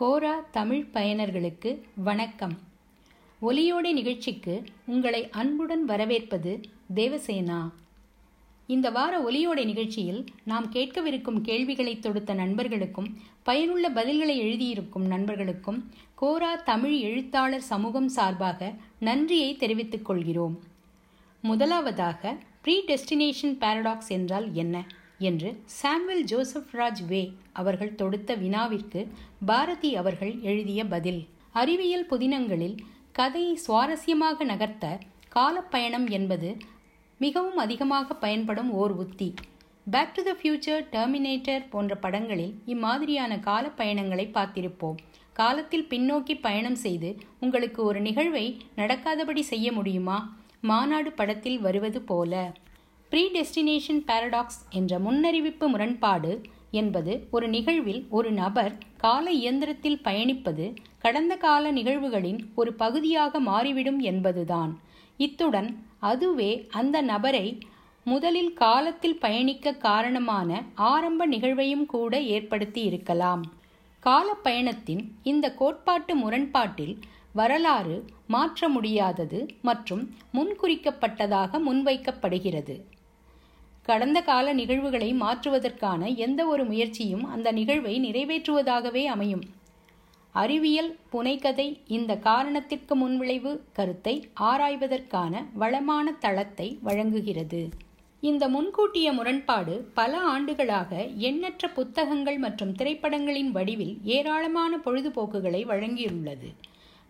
கோரா தமிழ் பயனர்களுக்கு வணக்கம். ஒலியோடை நிகழ்ச்சிக்கு உங்களை அன்புடன் வரவேற்பது தேவசேனா. இந்த வார ஒலியோடை நிகழ்ச்சியில் நாம் கேட்கவிருக்கும் கேள்விகளை தொடுத்த நண்பர்களுக்கும் பயனுள்ள பதில்களை எழுதியிருக்கும் நண்பர்களுக்கும் கோரா தமிழ் எழுத்தாளர் சமூகம் சார்பாக நன்றியை தெரிவித்துக் கொள்கிறோம். முதலாவதாக ப்ரீ டெஸ்டினேஷன் பாரடாக்ஸ் என்றால் என்ன? என்று சாம்வெல் ஜோசப் ராஜ் வே அவர்கள் தொடுத்த வினாவிற்கு பாரதி அவர்கள் எழுதிய பதில். அறிவியல் புதினங்களில் கதையை சுவாரஸ்யமாக நகர்த்த காலப்பயணம் என்பது மிகவும் அதிகமாக பயன்படும் ஓர் உத்தி. Back to the Future Terminator போன்ற படங்களில் இம்மாதிரியான காலப்பயணங்களை பார்த்திருப்போம். காலத்தில் பின்னோக்கி பயணம் செய்து உங்களுக்கு ஒரு நிகழ்வை நடக்காதபடி செய்ய முடியுமா? மாநாடு படத்தில் வருவது போல. ப்ரீ டெஸ்டினேஷன் பாரடாக்ஸ் என்ற முன்னறிவிப்பு முரண்பாடு என்பது ஒரு நிகழ்வில் ஒரு நபர் கால இயந்திரத்தில் பயணிப்பது கடந்த கால நிகழ்வுகளின் ஒரு பகுதியாக மாறிவிடும் என்பதுதான். இத்துடன் அதுவே அந்த நபரை முதலில் காலத்தில் பயணிக்க காரணமான ஆரம்ப நிகழ்வையும் கூட ஏற்படுத்தி இருக்கலாம். காலப்பயணத்தின் இந்த கோட்பாட்டு முரண்பாட்டில் வரலாறு மாற்ற முடியாதது மற்றும் முன்குறிக்கப்பட்டதாக முன்வைக்கப்படுகிறது. கடந்த கால நிகழ்வுகளை மாற்றுவதற்கான எந்த ஒரு முயற்சியும் அந்த நிகழ்வை நிறைவேற்றுவதாகவே அமையும். அறிவியல் புனைகதை இந்த காரணத்திற்கு முன்விளைவு கருத்தை ஆராய்வதற்கான வளமான தளத்தை வழங்குகிறது. இந்த முன்கூட்டிய முரண்பாடு பல ஆண்டுகளாக எண்ணற்ற புத்தகங்கள் மற்றும் திரைப்படங்களின் வடிவில் ஏராளமான பொழுதுபோக்குகளை வழங்கியுள்ளது.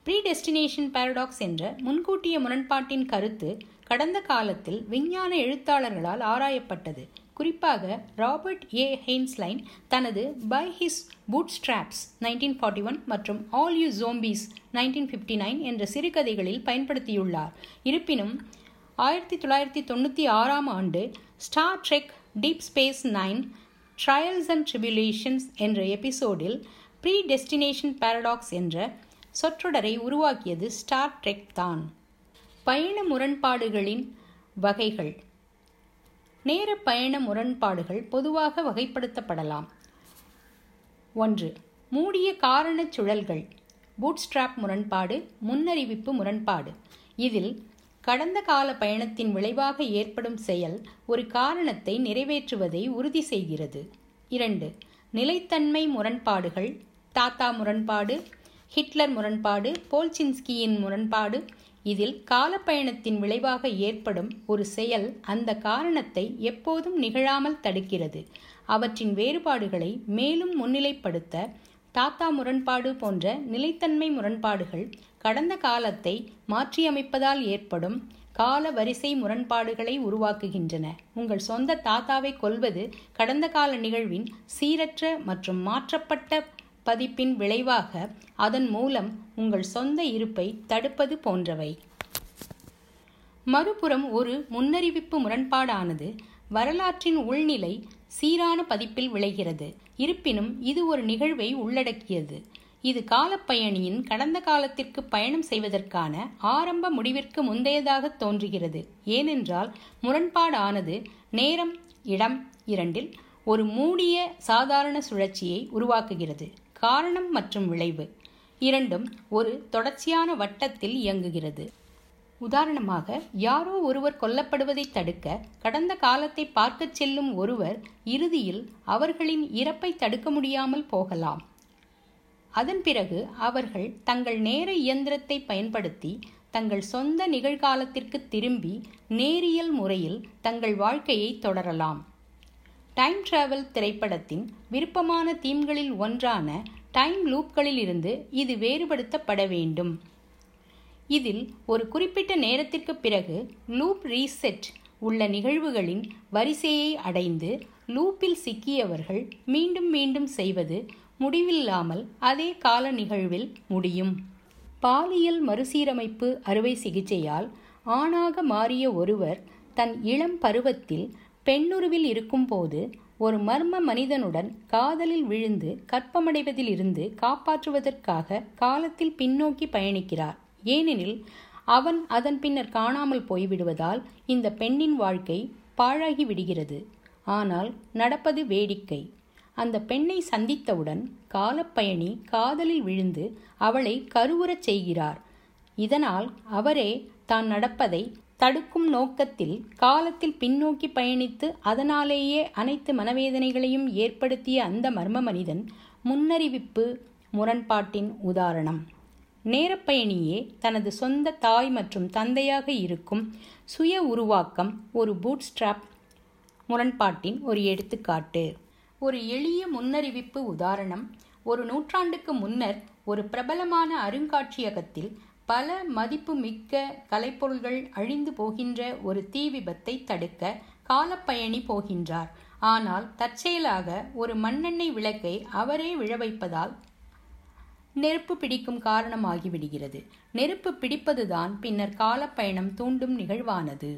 ப்ரீ டெஸ்டினேஷன் பாரடாக்ஸ் என்ற முன்கூட்டிய முரண்பாட்டின் கருத்து கடந்த காலத்தில் விஞ்ஞான எழுத்தாளர்களால் ஆராயப்பட்டது. குறிப்பாக ராபர்ட் ஏ ஹெய்ன்ஸ்லைன் தனது By His Bootstraps nineteen forty one மற்றும் All You Zombies nineteen fifty nine என்ற சிறுகதைகளில் பயன்படுத்தியுள்ளார். இருப்பினும் ஆயிரத்தி தொள்ளாயிரத்தி தொண்ணூற்றி ஆறாம் ஆண்டு Star Trek Deep Space Nine Trials and Tribulations என்ற எபிசோடில் ப்ரீ டெஸ்டினேஷன் பாரடாக்ஸ் என்ற சொற்றொடரை உருவாக்கியது ஸ்டார் ட்ரெக் தான். பயண முரண்பாடுகளின் வகைகள். நேர பயண முரண்பாடுகள் பொதுவாக வகைப்படுத்தப்படலாம். ஒன்று மூடிய காரணச் சுழல்கள். பூட்ஸ்ட்ராப் முரண்பாடு முன்னறிவிப்பு முரண்பாடு. இதில் கடந்த கால பயணத்தின் விளைவாக ஏற்படும் செயல் ஒரு காரணத்தை நிறைவேற்றுவதை உறுதி செய்கிறது. இரண்டு நிலைத்தன்மை முரண்பாடுகள் தாத்தா முரண்பாடு ஹிட்லர் முரண்பாடு போல்சின்ஸ்கியின் முரண்பாடு இதில் காலப்பயணத்தின் விளைவாக ஏற்படும் ஒரு செயல் அந்த காரணத்தை எப்போதும் நிகழாமல் தடுக்கிறது. அவற்றின் வேறுபாடுகளை மேலும் முன்னிலைப்படுத்த தாத்தா முரண்பாடு போன்ற நிலைத்தன்மை முரண்பாடுகள் கடந்த காலத்தை மாற்றியமைப்பதால் ஏற்படும் கால வரிசை முரண்பாடுகளை உருவாக்குகின்றன. உங்கள் சொந்த தாத்தாவை கொல்வது கடந்த கால நிகழ்வின் சீரற்ற மற்றும் மாற்றப்பட்ட பதிப்பின் விளைவாக அதன் மூலம் உங்கள் சொந்த இருப்பை தடுப்பது போன்றவை. மறுபுறம் ஒரு முன்னறிவிப்பு முரண்பாடானது வரலாற்றின் உள்நிலை சீரான பதிப்பில் விளைகிறது. இருப்பினும் இது ஒரு நிகழ்வை உள்ளடக்கியது. இது காலப்பயணியின் கடந்த காலத்திற்கு பயணம் செய்வதற்கான ஆரம்ப முடிவிற்கு முந்தையதாக தோன்றுகிறது. ஏனென்றால் முரண்பாடானது நேரம் இடம் இரண்டில் ஒரு மூடிய சாதாரண சுழற்சியை உருவாக்குகிறது. காரணம் மற்றும் விளைவு இரண்டும் ஒரு தொடர்ச்சியான வட்டத்தில் இயங்குகிறது. உதாரணமாக யாரோ ஒருவர் கொல்லப்படுவதை தடுக்க கடந்த காலத்தை பார்க்கச் செல்லும் ஒருவர் இறுதியில் அவர்களின் இறப்பை தடுக்க முடியாமல் போகலாம். அதன் பிறகு அவர்கள் தங்கள் நேர இயந்திரத்தை பயன்படுத்தி தங்கள் சொந்த நிகழ்காலத்திற்கு திரும்பி நேரியல் முறையில் தங்கள் வாழ்க்கையை தொடரலாம். டைம் டிராவல் திரைப்படத்தின் விருப்பமான தீம்களில் ஒன்றான டைம் லூப்களில் இருந்து இது வேறுபடுத்தப்பட வேண்டும். இதில் ஒரு குறிப்பிட்ட நேரத்திற்கு பிறகு லூப் ரீசெட் உள்ள நிகழ்வுகளின் வரிசையை அடைந்து லூப்பில் சிக்கியவர்கள் மீண்டும் மீண்டும் செய்வது முடிவில்லாமல் அதே கால நிகழ்வில் முடியும். பாலியல் மறுசீரமைப்பு அறுவை சிகிச்சையால் ஆணாக மாறிய ஒருவர் தன் இளம் பருவத்தில் பெண்ணுருவில் இருக்கும்போது ஒரு மர்ம மனிதனுடன் காதலில் விழுந்து கற்பமடைவதிலிருந்து காப்பாற்றுவதற்காக காலத்தில் பின்னோக்கி பயணிக்கிறார். ஏனெனில் அவன் அதன் பின்னர் காணாமல் போய்விடுவதால் இந்த பெண்ணின் வாழ்க்கை பாழாகி விடுகிறது. ஆனால் நடப்பது வேடிக்கை. அந்த பெண்ணை சந்தித்தவுடன் காலப்பயணி காதலில் விழுந்து அவளை கருவுறச் செய்கிறார். இதனால் அவரே தான் நடப்பதை தடுக்கும் நோக்கத்தில் காலத்தில் பின்னோக்கி பயணித்து அதனாலேயே அனைத்து மனவேதனைகளையும் ஏற்படுத்திய அந்த மர்ம மனிதன் முன்னறிவிப்பு முரண்பாட்டின் உதாரணம். நேரப்பயணியே தனது சொந்த தாய் மற்றும் தந்தையாக இருக்கும் சுய உருவாக்கம் ஒரு பூட் ஸ்ட்ராப் முரண்பாட்டின் ஒரு எடுத்துக்காட்டு. ஒரு எளிய முன்னறிவிப்பு உதாரணம் ஒரு நூற்றாண்டுக்கு முன்னர் ஒரு பிரபலமான அருங்காட்சியகத்தில் பல மதிப்புமிக்க கலைப்பொருள்கள் அழிந்து போகின்ற ஒரு தீ விபத்தை தடுக்க காலப்பயணி போகின்றார். ஆனால் தற்செயலாக ஒரு மண்ணெண்ணெய் விளக்கை அவரே விழ வைப்பதால் நெருப்பு பிடிக்கும் காரணமாகிவிடுகிறது. நெருப்பு பிடிப்பதுதான் பின்னர் காலப்பயணம் தூண்டும் நிகழ்வானது.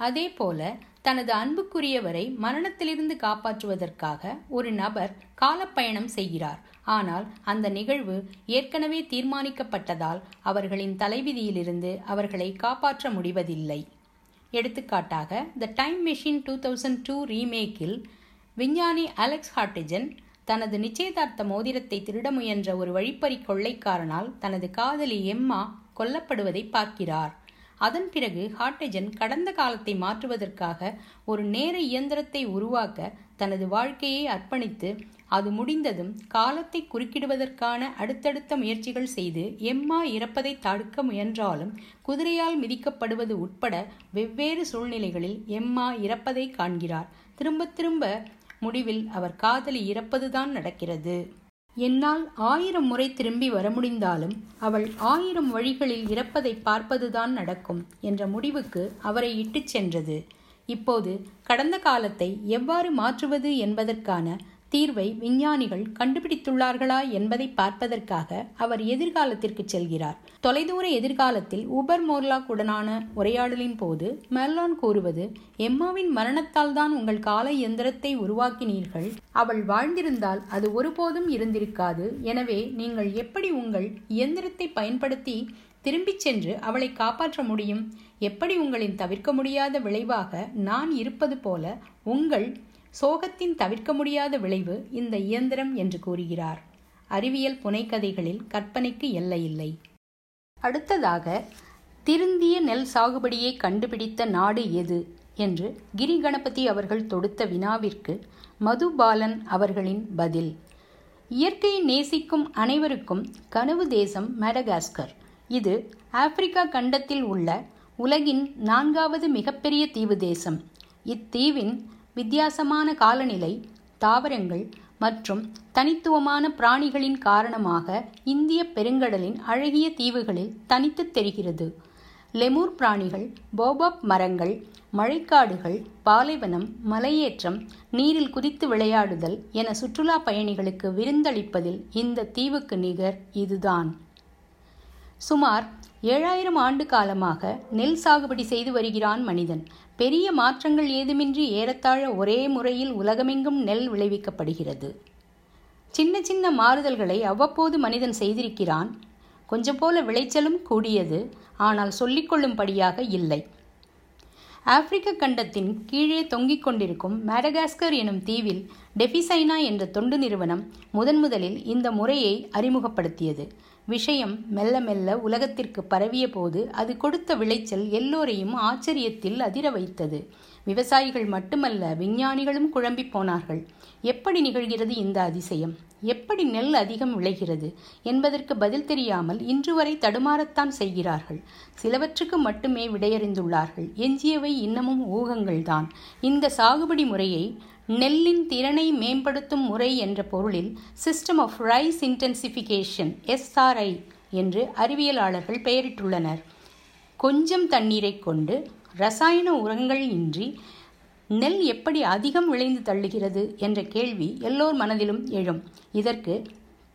அதேபோல தனது அன்புக்குரியவரை மரணத்திலிருந்து காப்பாற்றுவதற்காக ஒரு நபர் காலப்பயணம் செய்கிறார். ஆனால் அந்த நிகழ்வு ஏற்கனவே தீர்மானிக்கப்பட்டதால் அவர்களின் தலைவிதியிலிருந்து அவர்களை காப்பாற்ற முடிவதில்லை. எடுத்துக்காட்டாக The Time Machine two thousand two ரீமேக்கில் விஞ்ஞானி அலெக்ஸ் ஹார்டிஜன் தனது நிச்சயதார்த்த மோதிரத்தை திருட முயன்ற ஒரு வழிப்பறி கொள்ளைக்காரனால் தனது காதலி எம்மா கொல்லப்படுவதை பார்க்கிறார். அதன் பிறகு ஹார்டஜன் கடந்த காலத்தை மாற்றுவதற்காக ஒரு நேர இயந்திரத்தை உருவாக்க தனது வாழ்க்கையை அர்ப்பணித்து அது முடிந்ததும் காலத்தை குறுக்கிடுவதற்கான அடுத்தடுத்த முயற்சிகள் செய்து எம்மா இறப்பதை தடுக்க முயன்றாலும் குதிரையால் மிதிக்கப்படுவது உட்பட வெவ்வேறு சூழ்நிலைகளில் எம்மா இறப்பதை காண்கிறார். திரும்ப திரும்ப முடிவில் அவர் காதலி இறப்பதுதான் நடக்கிறது. என்னால் ஆயிரம் முறை திரும்பி வர முடிந்தாலும் அவள் ஆயிரம் வழிகளில் இறப்பதை பார்ப்பதுதான் நடக்கும் என்ற முடிவுக்கு அவரை இட்டுச் சென்றது. இப்போது கடந்த காலத்தை எவ்வாறு மாற்றுவது என்பதற்கான தீர்வை விஞ்ஞானிகள் கண்டுபிடித்துள்ளார்களா என்பதை பார்ப்பதற்காக அவர் எதிர்காலத்திற்கு செல்கிறார். தொலைதூர எதிர்காலத்தில் உபர் மோர்லாக் உடனான உரையாடலின் போது மெர்லான் கூறுவது எம்மாவின் மரணத்தால் தான் உங்கள் கால இயந்திரத்தை உருவாக்கினீர்கள். அவள் வாழ்ந்திருந்தால் அது ஒருபோதும் இருந்திருக்காது. எனவே நீங்கள் எப்படி உங்கள் இயந்திரத்தை பயன்படுத்தி திரும்பிச் சென்று அவளை காப்பாற்ற முடியும்? எப்படி உங்களின் தவிர்க்க முடியாத விளைவாக நான் இருப்பது போல உங்கள் சோகத்தின் தவிர்க்க முடியாத விளைவு இந்த இயந்திரம் என்று கூறுகிறார். அறிவியல் புனைக்கதைகளில் கற்பனைக்கு எல்லையில்லை. அடுத்ததாக திருந்திய நெல் சாகுபடியை கண்டுபிடித்த நாடு எது என்று கிரி கணபதி அவர்கள் தொடுத்த வினாவிற்கு மதுபாலன் அவர்களின் பதில். இயற்கையை நேசிக்கும் அனைவருக்கும் கனவு தேசம் மடகாஸ்கர். இது ஆப்பிரிக்கா கண்டத்தில் உள்ள உலகின் நான்காவது மிகப்பெரிய தீவு தேசம். இத்தீவின் வித்தியாசமான காலநிலை தாவரங்கள் மற்றும் தனித்துவமான பிராணிகளின் காரணமாக இந்திய பெருங்கடலின் அழகிய தீவுகளில் தனித்து தெரிகிறது. லெமூர் பிராணிகள் போபாப் மரங்கள் மழைக்காடுகள் பாலைவனம் மலையேற்றம் நீரில் குதித்து விளையாடுதல் என சுற்றுலா பயணிகளுக்கு விருந்தளிப்பதில் இந்த தீவுக்கு நிகர் இதுதான். சுமார் ஏழாயிரம் ஆண்டு காலமாக நெல் சாகுபடி செய்து வருகிறான் மனிதன். பெரிய மாற்றங்கள் ஏதுமின்றி ஏறத்தாழ ஒரே முறையில் உலகமெங்கும் நெல் விளைவிக்கப்படுகிறது. சின்ன சின்ன மாறுதல்களை அவ்வப்போது மனிதன் செய்திருக்கிறான். கொஞ்சம் போல விளைச்சலும் கூடியது ஆனால் சொல்லிக்கொள்ளும்படியாக இல்லை. ஆப்பிரிக்க கண்டத்தின் கீழே தொங்கிக் கொண்டிருக்கும் மேடகாஸ்கர் எனும் தீவில் டெஃபிசைனா என்ற தொண்டு நிறுவனம் முதன் முதலில் இந்த முறையை அறிமுகப்படுத்தியது. விஷயம் மெல்ல மெல்ல உலகத்திற்கு பரவிய போது அது கொடுத்த விளைச்சல் எல்லோரையும் ஆச்சரியத்தில் அதிர வைத்தது. விவசாயிகள் மட்டுமல்ல விஞ்ஞானிகளும் குழம்பி போனார்கள். எப்படி நிகழ்கிறது இந்த அதிசயம்? எப்படி நெல் அதிகம் விளைகிறது என்பதற்கு பதில் தெரியாமல் இன்று வரை தடுமாறத்தான் செய்கிறார்கள். சிலவற்றுக்கு மட்டுமே விடையறிந்துள்ளார்கள். எஞ்சியவை இன்னமும் ஊகங்கள்தான். இந்த சாகுபடி முறையை நெல்லின் திறனை மேம்படுத்தும் முறை என்ற பொருளில் system of rice intensification SRI என்று அறிவியலாளர்கள் பெயரிட்டுள்ளனர். கொஞ்சம் தண்ணீரை கொண்டு ரசாயன உரங்கள் இன்றி நெல் எப்படி அதிகம் விளைந்து தள்ளுகிறது என்ற கேள்வி எல்லோர் மனதிலும் எழும். இதற்கு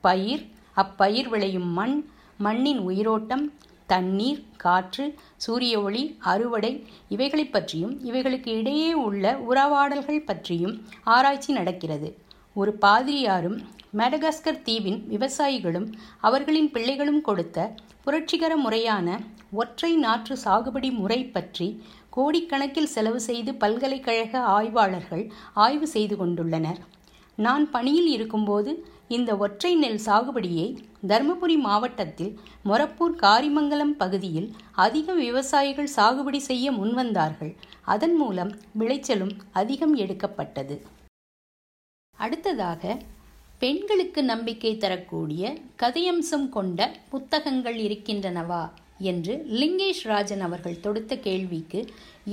பயிர் அப்பயிர் விளையும் மண் மண்ணின் உயிரோட்டம் தண்ணீர் காற்று சூரிய ஒளி அறுவடை இவைகளை பற்றியும் இவைகளுக்கு இடையே உள்ள உறவாடல்கள் பற்றியும் ஆராய்ச்சி நடக்கிறது. ஒரு பாதிரியாரும் மேடகாஸ்கர் தீவின் விவசாயிகளும் அவர்களின் பிள்ளைகளும் கொடுத்த புரட்சிகர முறையான ஒற்றை நாற்று சாகுபடி முறை பற்றி கோடிக்கணக்கில் செலவு செய்து பல்கலைக்கழக ஆய்வாளர்கள் ஆய்வு செய்து கொண்டுள்ளனர். நான் பணியில் இருக்கும்போது இந்த ஒற்றை நெல் சாகுபடியை தருமபுரி மாவட்டத்தில் மொரப்பூர் காரிமங்கலம் பகுதியில் அதிக விவசாயிகள் சாகுபடி செய்ய முன்வந்தார்கள். அதன் மூலம் விளைச்சலும் அதிகம் எடுக்கப்பட்டது. அடுத்ததாக பெண்களுக்கு நம்பிக்கை தரக்கூடிய கதையம்சம் கொண்ட புத்தகங்கள் இருக்கின்றனவா என்று லிங்கேஷ் ராஜன் அவர்கள் தொடுத்த கேள்விக்கு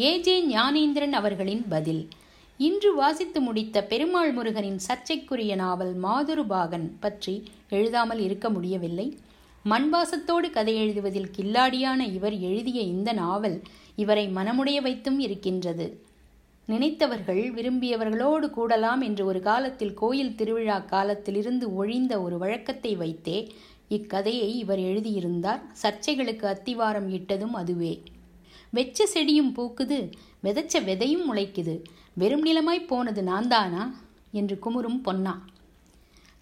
ஏஜே ஞானேந்திரன் அவர்களின் பதில். இன்று வாசித்து முடித்த பெருமாள் முருகனின் சர்ச்சைக்குரிய நாவல் மாதுருபாகன் பற்றி எழுதாமல் இருக்க முடியவில்லை. மண்வாசத்தோடு கதை எழுதுவதில் கில்லாடியான இவர் எழுதிய இந்த நாவல் இவரை மனமுடைய வைத்தும் இருக்கின்றது. நினைத்தவர்கள் விரும்பியவர்களோடு கூடலாம் என்று ஒரு காலத்தில் கோயில் திருவிழா காலத்திலிருந்து ஒழிந்த ஒரு வழக்கத்தை வைத்தே இக்கதையை இவர் எழுதியிருந்தார். சர்ச்சைகளுக்கு அத்திவாரம் இட்டதும் அதுவே. வெச்ச செடியும் பூக்குது விதைச்ச விதையும் முளைக்குது. வெறும் நிலமாய் போனது நான்தானா? என்று குமுறும் பொன்னா.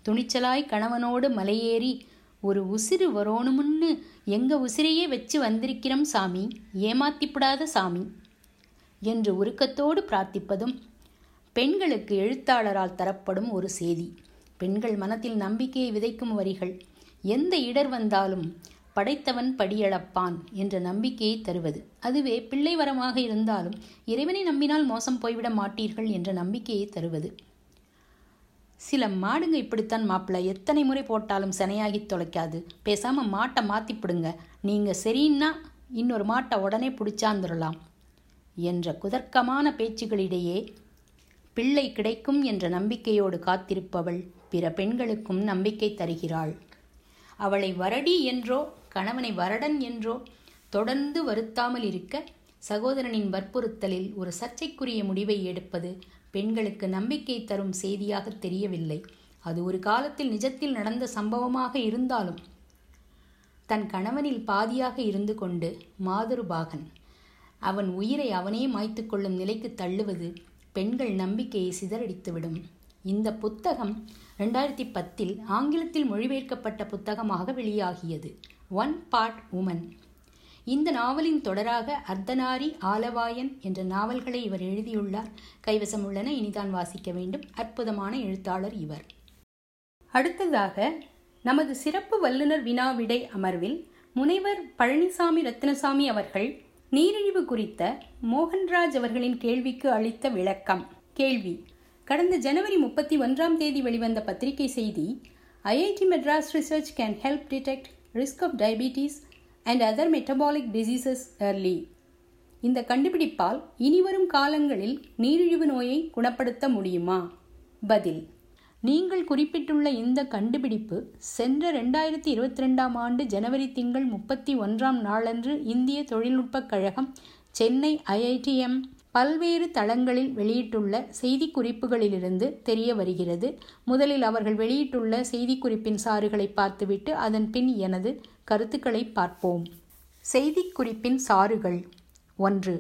துணிச்சலாய் கணவனோடு மலையேறி ஒரு உசிறு வரோணுமுன்னு எங்க உசிரையே வச்சு வந்திருக்கிறோம் சாமி? ஏமாத்திப்படாத சாமி என்று உருக்கத்தோடு பிரார்த்திப்பதும் பெண்களுக்கு எழுத்தாளரால் தரப்படும் ஒரு செய்தி. பெண்கள் மனத்தில் நம்பிக்கையை விதைக்கும் வரிகள். எந்த இடர் வந்தாலும் படைத்தவன் படியளப்பான் என்ற நம்பிக்கையை தருவது. அதுவே பிள்ளை வரமாக இருந்தாலும் இறைவனை நம்பினால் மோசம் போய்விட மாட்டீர்கள் என்ற நம்பிக்கையை தருவது. சில மாடுங்க இப்படித்தான் மாப்பிள்ள. எத்தனை முறை போட்டாலும் சனையாகி தொலைக்காது. பேசாம மாட்டை மாத்திப்பிடுங்க நீங்க சரின்னா இன்னொரு மாட்டை உடனே பிடிச்சாந்துடலாம் என்ற குதர்க்கமான பேச்சுகளிடையே பிள்ளை கிடைக்கும் என்ற நம்பிக்கையோடு காத்திருப்பவள் பிற பெண்களுக்கும் நம்பிக்கை தருகிறாள். அவளை வரடி என்றோ கணவனை வரடன் என்றோ தொடர்ந்து வருத்தாமல் இருக்க சகோதரனின் வற்புறுத்தலில் ஒரு சர்ச்சைக்குரிய முடிவை எடுப்பது பெண்களுக்கு நம்பிக்கை தரும் செய்தியாக தெரியவில்லை. அது ஒரு காலத்தில் நிஜத்தில் நடந்த சம்பவமாக இருந்தாலும் தன் கணவனில் பாதியாக இருந்து கொண்டு மாதுருபாகன் அவன் உயிரை அவனே மாய்த்து கொள்ளும் நிலைக்கு தள்ளுவது பெண்கள் நம்பிக்கையை சிதறடித்துவிடும். இந்த புத்தகம் ரெண்டாயிரத்தி பத்தில் ஆங்கிலத்தில் மொழிபெயர்க்கப்பட்ட புத்தகமாக வெளியாகியது. ஒன் பார்ட் உமன் இந்த நாவலின் தொடராக அர்த்தனாரி ஆலவாயன் என்ற நாவல்களை இவர் எழுதியுள்ளார். கைவசம் உள்ளன இனிதான் வாசிக்க வேண்டும். அற்புதமான எழுத்தாளர் இவர். அடுத்ததாக நமது சிறப்பு வல்லுநர் வினா விடை அமர்வில் முனைவர் பழனிசாமி ரத்னசாமி அவர்கள் நீரிழிவு குறித்த மோகன்ராஜ் அவர்களின் கேள்விக்கு அளித்த விளக்கம். கேள்வி கடந்த ஜனவரி முப்பத்தி ஒன்றாம் தேதி வெளிவந்த பத்திரிகை செய்தி IIT Madras research can help detect risk of diabetes and other metabolic diseases early இந்த கண்டுபிடிப்பால் இனிவரும் காலங்களில் நீரிழிவு நோயை குணப்படுத்த முடியுமா? பதில் நீங்கள் குறிப்பிட்டுள்ள இந்த கண்டுபிடிப்பு சென்ற ரெண்டாயிரத்தி இருபத்தி ரெண்டாம் ஆண்டு ஜனவரி திங்கள் முப்பத்தி ஒன்றாம் நாளன்று இந்திய தொழில்நுட்பக் கழகம் சென்னை ஐஐடிஎம் பல்வேறு தளங்களில் வெளியிட்டுள்ள செய்திக்குறிப்புகளிலிருந்து தெரிய வருகிறது. முதலில் அவர்கள் வெளியிட்டுள்ள செய்திக்குறிப்பின் சாறுகளை பார்த்துவிட்டு அதன் பின் எனது கருத்துக்களை பார்ப்போம். செய்திக்குறிப்பின் சாறுகள். ஒன்று.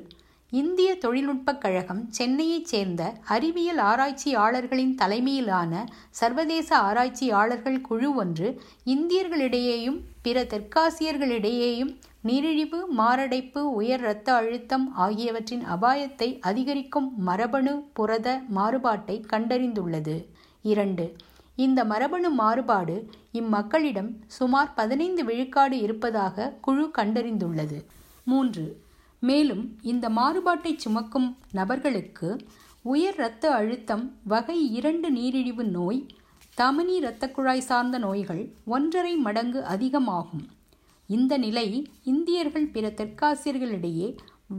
இந்திய தொழில்நுட்பக் கழகம் சென்னையைச் சேர்ந்த அறிவியல் ஆராய்ச்சியாளர்களின் தலைமையிலான சர்வதேச ஆராய்ச்சியாளர்கள் குழு ஒன்று இந்தியர்களிடையேயும் பிற தெற்காசியர்களிடையேயும் நீரிழிவு மாரடைப்பு உயர் இரத்த அழுத்தம் ஆகியவற்றின் அபாயத்தை அதிகரிக்கும் மரபணு புரத மாறுபாட்டை கண்டறிந்துள்ளது. இரண்டு இந்த மரபணு மாறுபாடு இம்மக்களிடம் சுமார் பதினைந்து விழுக்காடு இருப்பதாக குழு கண்டறிந்துள்ளது. மூன்று மேலும் இந்த மாறுபாட்டை சுமக்கும் நபர்களுக்கு உயர் இரத்த அழுத்தம் வகை இரண்டு நீரிழிவு நோய் தமனி இரத்த குழாய் சார்ந்த நோய்கள் ஒன்றரை மடங்கு அதிகமாகும். இந்த நிலை இந்தியர்கள் பிற தெற்காசியர்களிடையே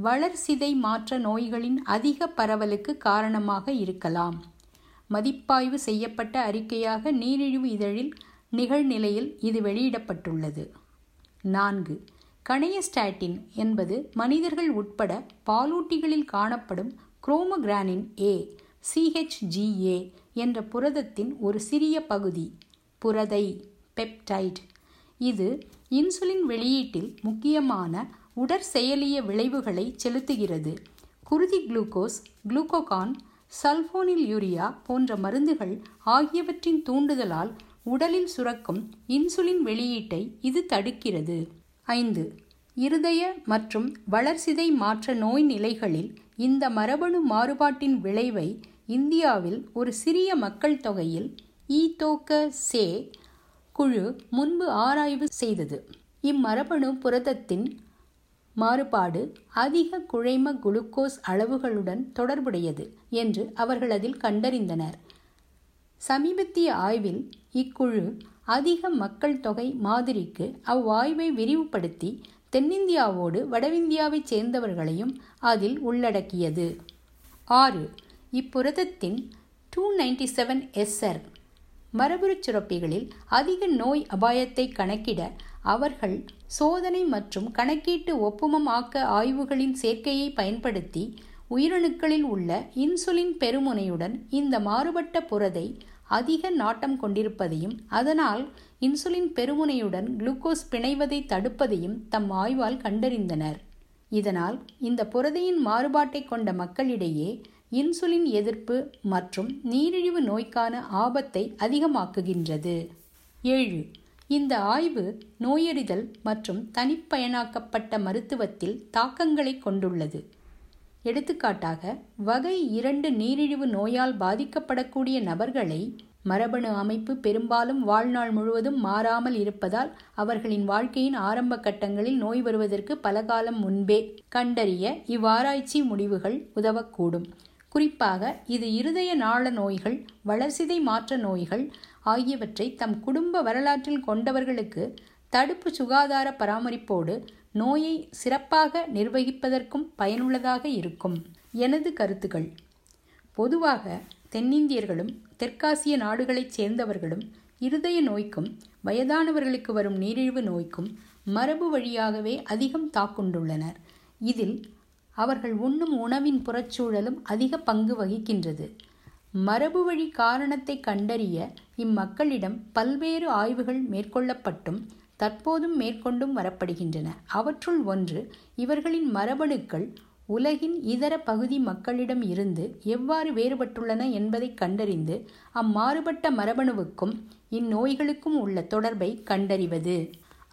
வளர்சிதை மாற்ற நோய்களின் அதிக பரவலுக்கு காரணமாக இருக்கலாம். மதிப்பாய்வு செய்யப்பட்ட அறிக்கையாக நீரிழிவு இதழில் நிகழ்நிலையில் இது வெளியிடப்பட்டுள்ளது. நான்கு. கணையஸ்டாட்டின் என்பது மனிதர்கள் உட்பட பாலூட்டிகளில் காணப்படும் குரோமோகிரானின் ஏ சிஹெச்ஜிஏ என்ற புரதத்தின் ஒரு சிறிய பகுதி புரதை பெப்டைட் இது இன்சுலின் வெளியீட்டில் முக்கியமான உடற்செயலிய விளைவுகளை செலுத்துகிறது. குருதி குளுக்கோஸ் குளுக்கோகான் சல்போனில் யூரியா போன்ற மருந்துகள் ஆகியவற்றின் தூண்டுதலால் உடலில் சுரக்கும் இன்சுலின் வெளியீட்டை இது தடுக்கிறது. ஐந்து இருதய மற்றும் வளர்சிதை மாற்ற நோய் நிலைகளில் இந்த மரபணு மாறுபாட்டின் விளைவை இந்தியாவில் ஒரு சிறிய மக்கள் தொகையில் ஈதோக்க சே குழு முன்பு ஆராய்வு செய்தது. இம்மரபணு புரதத்தின் மாறுபாடு அதிக குழைம குளுக்கோஸ் அளவுகளுடன் தொடர்புடையது என்று அவர்கள் அதில் கண்டறிந்தனர். சமீபத்திய ஆய்வில் இக்குழு அதிக மக்கள் தொகை மாதிரிக்கு அவ்வாய்வை விரிவுபடுத்தி தென்னிந்தியாவோடு வடவிந்தியாவைச் சேர்ந்தவர்களையும் அதில் உள்ளடக்கியது. ஆறு. இப்புரதத்தின் டூ நைன்டி செவன் எஸ்ஆர் மரபுருச் சுரப்பிகளில் அதிக நோய் அபாயத்தை கணக்கிட அவர்கள் சோதனை மற்றும் கணக்கீட்டு ஒப்புமம் ஆக்க ஆய்வுகளின் சேர்க்கையை பயன்படுத்தி உயிரணுக்களில் உள்ள இன்சுலின் பெருமுனையுடன் இந்த மாறுபட்ட புரதை அதிக நாட்டம் கொண்டிருப்பதையும் அதனால் இன்சுலின் பெருமுனையுடன் குளுக்கோஸ் பிணைவதை தடுப்பதையும் தம் ஆய்வால் கண்டறிந்தனர். இதனால் இந்த புரதையின் மாறுபாட்டை கொண்ட மக்களிடையே இன்சுலின் எதிர்ப்பு மற்றும் நீரிழிவு நோய்க்கான ஆபத்தை அதிகமாக்குகின்றது. ஏழு. இந்த ஆய்வு நோயறிதல் மற்றும் தனிப்பயனாக்கப்பட்ட மருத்துவத்தில் தாக்கங்களை கொண்டுள்ளது. எடுத்துக்காட்டாக வகை இரண்டு நீரிழிவு நோயால் பாதிக்கப்படக்கூடிய நபர்களை மரபணு அமைப்பு பெரும்பாலும் வாழ்நாள் முழுவதும் மாறாமல் இருப்பதால் அவர்களின் வாழ்க்கையின் ஆரம்ப கட்டங்களில் நோய் வருவதற்கு பல காலம் முன்பே கண்டறிய இவ்வாராய்ச்சி முடிவுகள் உதவக்கூடும். குறிப்பாக இது இருதய நாள நோய்கள் வளர்சிதை மாற்ற நோய்கள் ஆகியவற்றை தம் குடும்ப வரலாற்றில் கொண்டவர்களுக்கு தடுப்பு சுகாதார பராமரிப்போடு நோயை சிறப்பாக நிர்வகிப்பதற்கும் பயனுள்ளதாக இருக்கும். எனது கருத்துக்கள். பொதுவாக தென்னிந்தியர்களும் தெற்காசிய நாடுகளைச் சேர்ந்தவர்களும் இருதய நோய்க்கும் வயதானவர்களுக்கு வரும் நீரிழிவு நோய்க்கும் மரபு வழியாகவே அதிகம் தாக்குண்டுள்ளனர். இதில் அவர்கள் உண்ணும் உணவின் புறச்சூழலும் அதிக பங்கு வகிக்கின்றது. மரபு வழி காரணத்தை கண்டறிய இம்மக்களிடம் பல்வேறு ஆய்வுகள் மேற்கொள்ளப்பட்டும் தற்போதும் மேற்கொண்டும் வரப்படுகின்றன. அவற்றுள் ஒன்று இவர்களின் மரபணுக்கள் உலகின் இதர பகுதி மக்களிடம் இருந்து எவ்வாறு வேறுபட்டுள்ளன என்பதை கண்டறிந்து அம்மாறுபட்ட மரபணுவுக்கும் இந்நோய்களுக்கும் உள்ள தொடர்பை கண்டறிவது.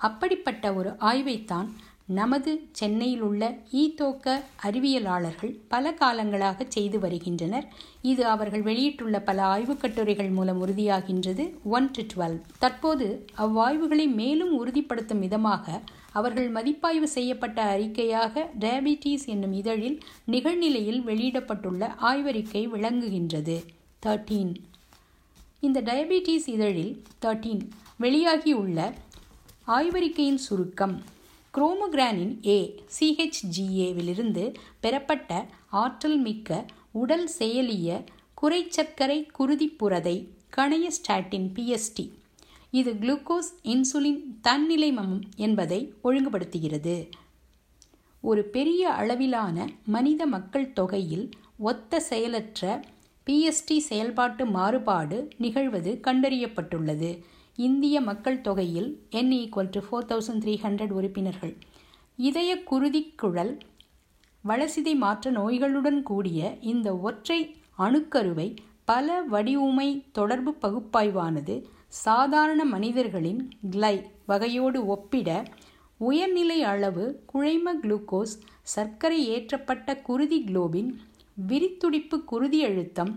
அப்படிப்பட்ட ஒரு ஆய்வைத்தான் நமது சென்னையில் உள்ள ஈதோக்க அறிவியலாளர்கள் பல காலங்களாக செய்து வருகின்றனர். இது அவர்கள் வெளியிட்டுள்ள பல ஆய்வுக் கட்டுரைகள் மூலம் உறுதியாகின்றது. One to twelve. தற்போது அவ்வாய்வுகளை மேலும் உறுதிப்படுத்தும் விதமாக அவர்கள் மதிப்பாய்வு செய்யப்பட்ட அறிக்கையாக டயபிட்டிஸ் என்னும் இதழில் நிகழ்நிலையில் வெளியிடப்பட்டுள்ள ஆய்வறிக்கை விளங்குகின்றது. தேர்ட்டீன் இந்த டயபிட்டிஸ் இதழில் தேர்ட்டீன் வெளியாகியுள்ள ஆய்வறிக்கையின் சுருக்கம். குரோமோகிரானின் ஏ சிஹெச்ஜிஏவிலிருந்து பெறப்பட்ட ஆற்றல் மிக்க உடல் செயலிய குறைச்சர்க்கரை குருதி புரதை கணையஸ்டாட்டின் பிஎஸ்டி இது குளுக்கோஸ் இன்சுலின் தன்னிலைமம் என்பதை ஒழுங்குபடுத்துகிறது. ஒரு பெரிய அளவிலான மனித மக்கள் தொகையில் ஒத்த செயலற்ற பிஎஸ்டி செயல்பாட்டு மாறுபாடு நிகழ்வது கண்டறியப்பட்டுள்ளது. இந்திய மக்கள் தொகையில் N equal to four thousand three hundred உறுப்பினர்கள். இதய குருதிக்குழல் வளசிதை மாற்ற நோய்களுடன் கூடிய இந்த ஒற்றை அணுக்கருவை பல வடிவுமை தொடர்பு பகுப்பாய்வானது சாதாரண மனிதர்களின் கிளை வகையோடு ஒப்பிட உயர்நிலை அளவு குழைம குளுக்கோஸ் சர்க்கரை ஏற்றப்பட்ட குருதி குளோபின் விரித்துடிப்பு குருதி அழுத்தம்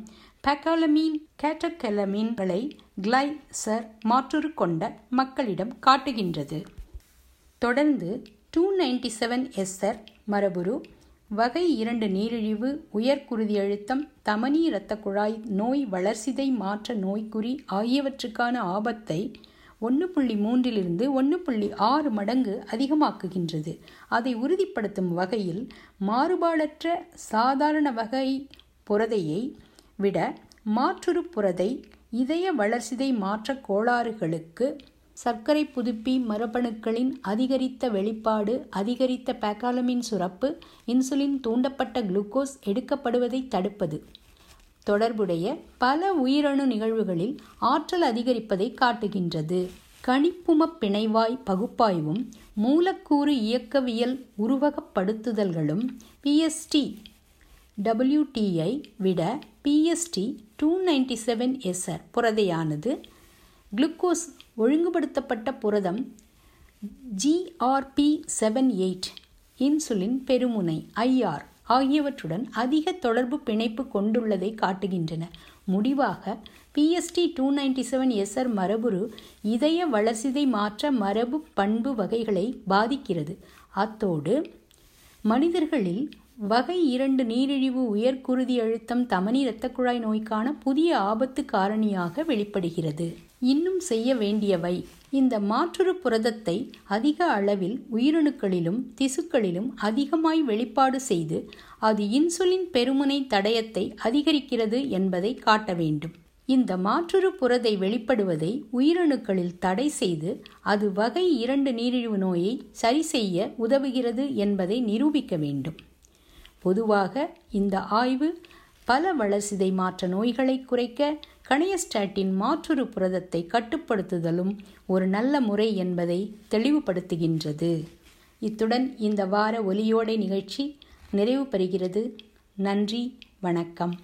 பெக்காலமீன் கேட்டகலமீன்களை கிளைசர் மாற்றுரு கொண்ட மக்களிடம் காட்டுகின்றது. தொடர்ந்து டூ நைன்டி செவன் எஸ்ஆர் மரபுரு வகை இரண்டு நீரிழிவு உயர்குருதி அழுத்தம் தமனி இரத்த குழாய் நோய் வளர்சிதை மாற்ற நோய்க்குறி ஆகியவற்றுக்கான ஆபத்தை ஒன்று புள்ளி மூன்றிலிருந்து ஒன்று புள்ளி ஆறு மடங்கு அதிகமாக்குகின்றது. அதை உறுதிப்படுத்தும் வகையில் மாறுபாடற்ற சாதாரண வகை புரதையை விட மாற்றுரு புரதை இதய வளர்சிதை மாற்ற கோளாறுகளுக்கு சர்க்கரை புதுப்பி மரபணுக்களின் அதிகரித்த வெளிப்பாடு அதிகரித்த பேக்காலமின் சுரப்பு இன்சுலின் தூண்டப்பட்ட குளுக்கோஸ் எடுக்கப்படுவதை தடுப்பது. தொடர்புடைய பல உயிரணு நிகழ்வுகளில் ஆற்றல் அதிகரிப்பதை காட்டுகின்றது. கணிப்பும பிணைவாய் பகுப்பாய்வும் மூலக்கூறு இயக்கவியல் உருவகப்படுத்துதல்களும் பிஎஸ்டி டபிள்யூடியை விட PST two ninety seven SR புரதையானது. Glucose ஒழுங்குபடுத்தப்பட்ட புரதம் ஜிஆர்பி செவன் எயிட் இன்சுலின் பெருமுனை ஐஆர் ஆகியவற்றுடன் அதிக தொடர்பு பிணைப்பு கொண்டுள்ளதை காட்டுகின்றன. முடிவாக PST two ninety seven SR மரபுரு இதய வளர்சிதை மாற்ற மரபு பண்பு வகைகளை பாதிக்கிறது. அத்தோடு மனிதர்களில் வகை இரண்டு நீரிழிவு உயர்குருதி அழுத்தம் தமனி இரத்த குழாய் நோய்க்கான புதிய ஆபத்து காரணியாக வெளிப்படுகிறது. இன்னும் செய்ய வேண்டியவை இந்த மாற்றுரு புரதத்தை அதிக அளவில் உயிரணுக்களிலும் திசுக்களிலும் அதிகமாய் வெளிப்பாடு செய்து அது இன்சுலின் பெருமுனை தடயத்தை அதிகரிக்கிறது என்பதை காட்ட வேண்டும். இந்த மாற்றுரு புரதை வெளிப்படுவதை உயிரணுக்களில் தடை செய்து அது வகை இரண்டு நீரிழிவு நோயை சரி செய்ய உதவுகிறது என்பதை நிரூபிக்க வேண்டும். பொதுவாக இந்த ஆய்வு பல வளர்சிதை மாற்ற நோய்களை குறைக்க கணையஸ்டாட்டின் மாற்றுரு புரதத்தை கட்டுப்படுத்துதலும் ஒரு நல்ல முறை என்பதை தெளிவுபடுத்துகின்றது. இத்துடன் இந்த வார ஒலியோடை நிகழ்ச்சி நிறைவு பெறுகிறது. நன்றி வணக்கம்.